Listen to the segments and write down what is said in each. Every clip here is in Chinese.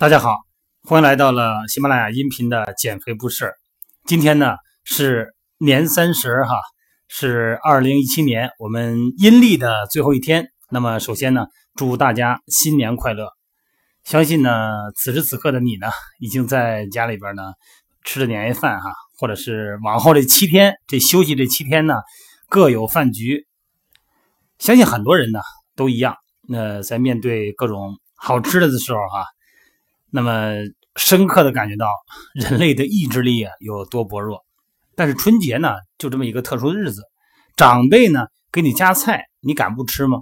大家好，欢迎来到了喜马拉雅音频的减肥不是。今天呢是年三十哈，是二零一七年我们阴历的最后一天。那么首先呢，祝大家新年快乐。相信呢，此时此刻的你呢，已经在家里边呢吃着年夜饭哈，或者是往后这七天这休息这七天呢，各有饭局。相信很多人呢都一样。那在面对各种好吃的的时候哈，那么深刻的感觉到人类的意志力啊有多薄弱。但是春节呢，就这么一个特殊的日子，长辈呢给你夹菜，你敢不吃吗？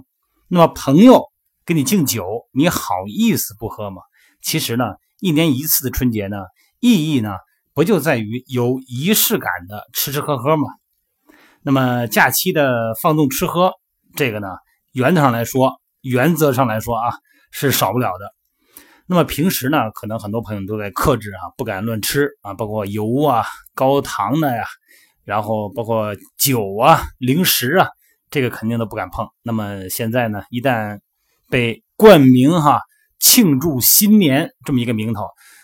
那么朋友给你敬酒，你好意思不喝吗？其实呢，一年一次的春节呢，意义呢不就在于有仪式感的吃吃喝喝吗？那么假期的放纵吃喝，这个呢，原则上来说。原则上来说啊，是少不了的。那么平时呢，可能很多朋友都在克制啊，不敢乱吃啊，包括油啊、高糖的呀，然后包括酒啊、零食啊，这个肯定都不敢碰。那么现在呢，一旦被冠名哈庆祝新年这么一个名头，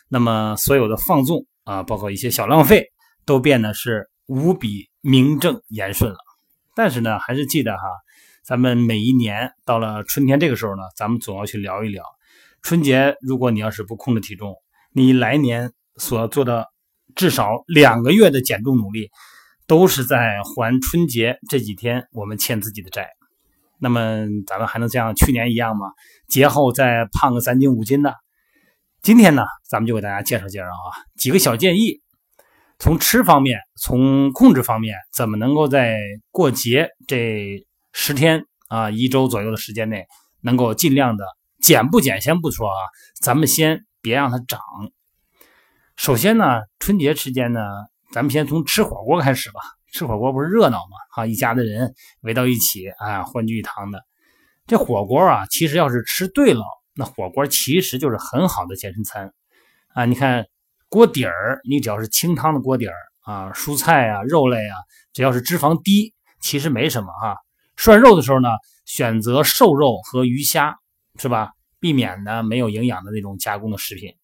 那么所有的放纵啊，包括一些小浪费，都变得是无比名正言顺了。但是呢，还是记得哈。咱们每一年到了春天这个时候呢，咱们总要去聊一聊春节。如果你要是不控制体重，你来年所做的至少两个月的减重努力，都是在还春节这几天我们欠自己的债。那么咱们还能像去年一样吗？节后再胖个三斤五斤的？今天呢，咱们就给大家介绍介绍啊，几个小建议，从吃方面，从控制方面，怎么能够在过节这。十天啊，一周左右的时间内，能够尽量的减不减先不说啊，咱们先别让它长。首先呢，春节期间呢，咱们先从吃火锅开始吧。吃火锅不是热闹吗？哈，一家的人围到一起啊，欢聚一堂的。这火锅啊，其实要是吃对了，那火锅其实就是很好的健身餐啊。你看锅底儿，你只要是清汤的锅底儿啊，蔬菜啊、肉类啊，只要是脂肪低，其实没什么哈。涮肉的时候呢，选择瘦肉和鱼虾，是吧？避免呢没有营养的那种加工的食品。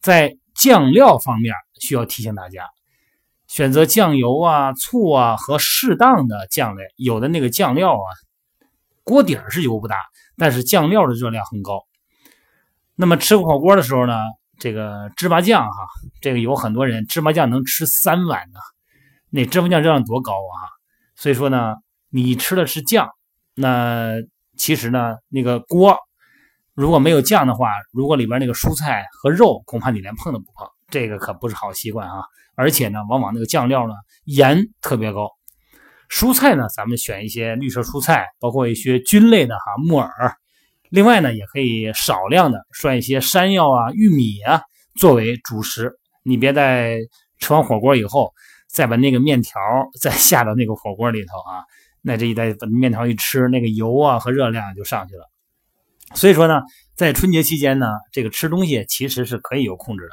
在酱料方面，需要提醒大家，选择酱油啊、醋啊和适当的酱类。有的那个酱料啊，锅底是油不大，但是酱料的热量很高。那么吃火锅的时候呢，这个芝麻酱哈，这个有很多人芝麻酱能吃三碗呢，那芝麻酱热量多高啊！所以说呢。你吃的是酱，那其实呢，那个锅如果没有酱的话，如果里边那个蔬菜和肉，恐怕你连碰都不碰，这个可不是好习惯啊！而且呢，往往那个酱料呢，盐特别高。蔬菜呢，咱们选一些绿色蔬菜，包括一些菌类的哈，木耳。另外呢，也可以少量的涮一些山药啊、玉米啊作为主食。你别在吃完火锅以后，再把那个面条再下到那个火锅里头啊。那这一袋面条一吃，那个油啊和热量就上去了。所以说呢，在春节期间呢，这个吃东西其实是可以有控制的，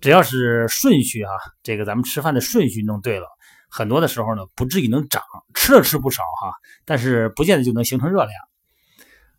只要是顺序哈，这个咱们吃饭的顺序弄对了，很多的时候呢不至于能长，吃了吃不少哈，但是不见得就能形成热量。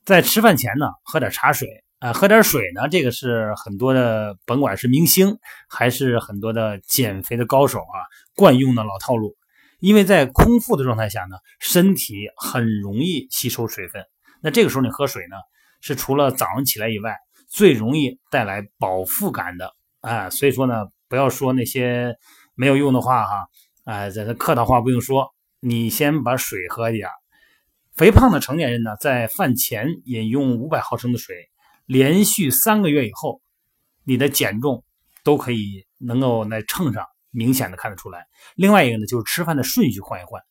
在吃饭前呢，喝点茶水啊，喝点水呢，这个是很多的，甭管是明星还是很多的减肥的高手啊，惯用的老套路。因为在空腹的状态下呢，身体很容易吸收水分。那这个时候你喝水呢，是除了早上起来以外，最容易带来饱腹感的啊。所以说呢，不要说那些没有用的话哈，哎，这客套话不用说，你先把水喝一点。肥胖的成年人呢，在饭前饮用五百毫升的水，连续三个月以后，你的减重都可以能够在秤上。明显的看得出来。另外一个呢，就是吃饭的顺序换一换。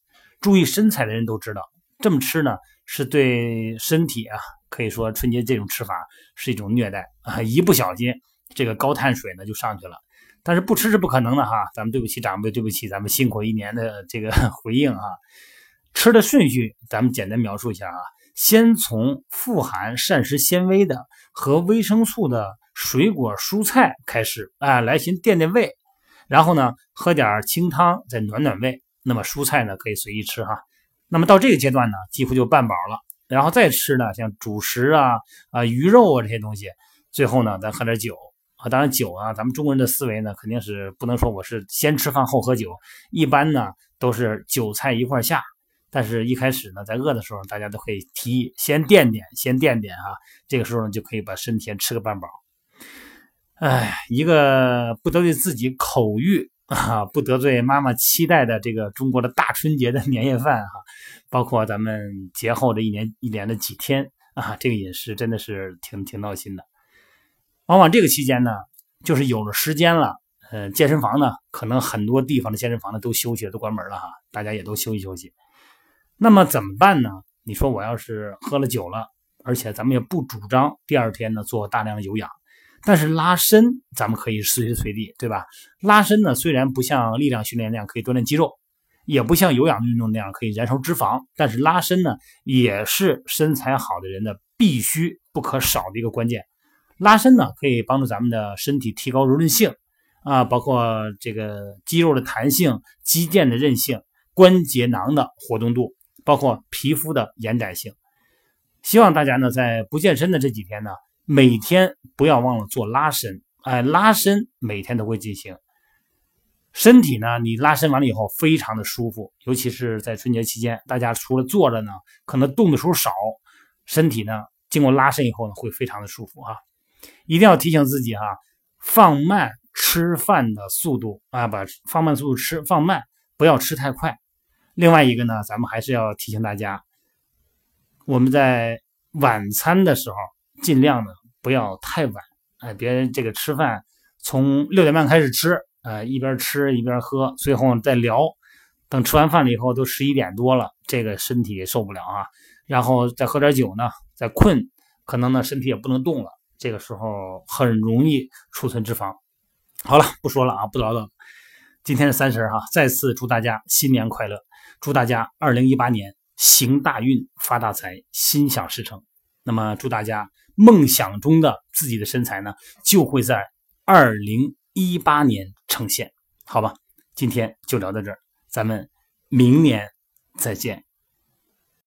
注意身材的人都知道，这么吃呢是对身体啊，可以说春节这种吃法是一种虐待啊！一不小心，这个高碳水呢就上去了。但是不吃是不可能的哈，咱们对不起长辈，对不起咱们辛苦一年的这个 回应啊。吃的顺序咱们简单描述一下啊，先从富含膳食纤维的和维生素的水果蔬菜开始啊，来先垫垫胃。然后呢，喝点清汤再暖暖胃。那么蔬菜呢，可以随意吃哈。那么到这个阶段呢，几乎就半饱了。然后再吃呢，像主食啊、啊鱼肉啊这些东西。最后呢，咱喝点酒。啊。当然酒啊，咱们中国人的思维呢，肯定是不能说我是先吃饭后喝酒，一般呢都是酒菜一块下。但是，一开始呢，在饿的时候，大家都可以提议先垫垫，先垫垫啊。这个时候呢，就可以把身体先吃个半饱。哎，一个不得罪自己口欲 啊，不得罪妈妈期待的这个中国的大春节的年夜饭哈，包括咱们节后的一年一年的几天啊，这个饮食真的是挺挺闹心的。往往这个期间呢，就是有了时间了，呃，健身房呢，可能很多地方的健身房呢都休息了，都关门了哈，大家也都休息休息。那么怎么办呢？你说我要是喝了酒了，而且咱们也不主张第二天呢做大量的有氧。但是拉伸咱们可以随时随地，对吧？拉伸呢，虽然不像力量训练那样可以锻炼肌肉，也不像有氧运动那样可以燃烧脂肪，但是拉伸呢，也是身材好的人的必须不可少的一个关键。拉伸呢，可以帮助咱们的身体提高柔韧性啊，包括这个肌肉的弹性、肌腱的韧性、关节囊的活动度，包括皮肤的延展性。希望大家呢，在不健身的这几天呢。每天不要忘了做拉伸，哎，拉伸每天都会进行。身体呢，你拉伸完了以后非常的舒服，尤其是在春节期间，大家除了坐着呢，可能动的时候少，身体呢经过拉伸以后呢，会非常的舒服啊。一定要提醒自己哈，放慢吃饭的速度啊，把放慢速度吃，放慢，不要吃太快。另外一个呢，咱们还是要提醒大家，我们在晚餐的时候。尽量呢不要太晚，哎，别这个吃饭从六点半开始吃，呃，一边吃一边喝，最后再聊，等吃完饭了以后都十一点多了，这个身体受不了啊。然后再喝点酒呢，再困，可能呢身体也不能动了，这个时候很容易储存脂肪。好了，不说了啊，不唠叨。今天是三十哈，再次祝大家新年快乐，祝大家二零一八年行大运发大财，心想事成。那么祝大家。梦想中的自己的身材呢，就会在二零一八年呈现，好吧？今天就聊到这儿，咱们明年再见。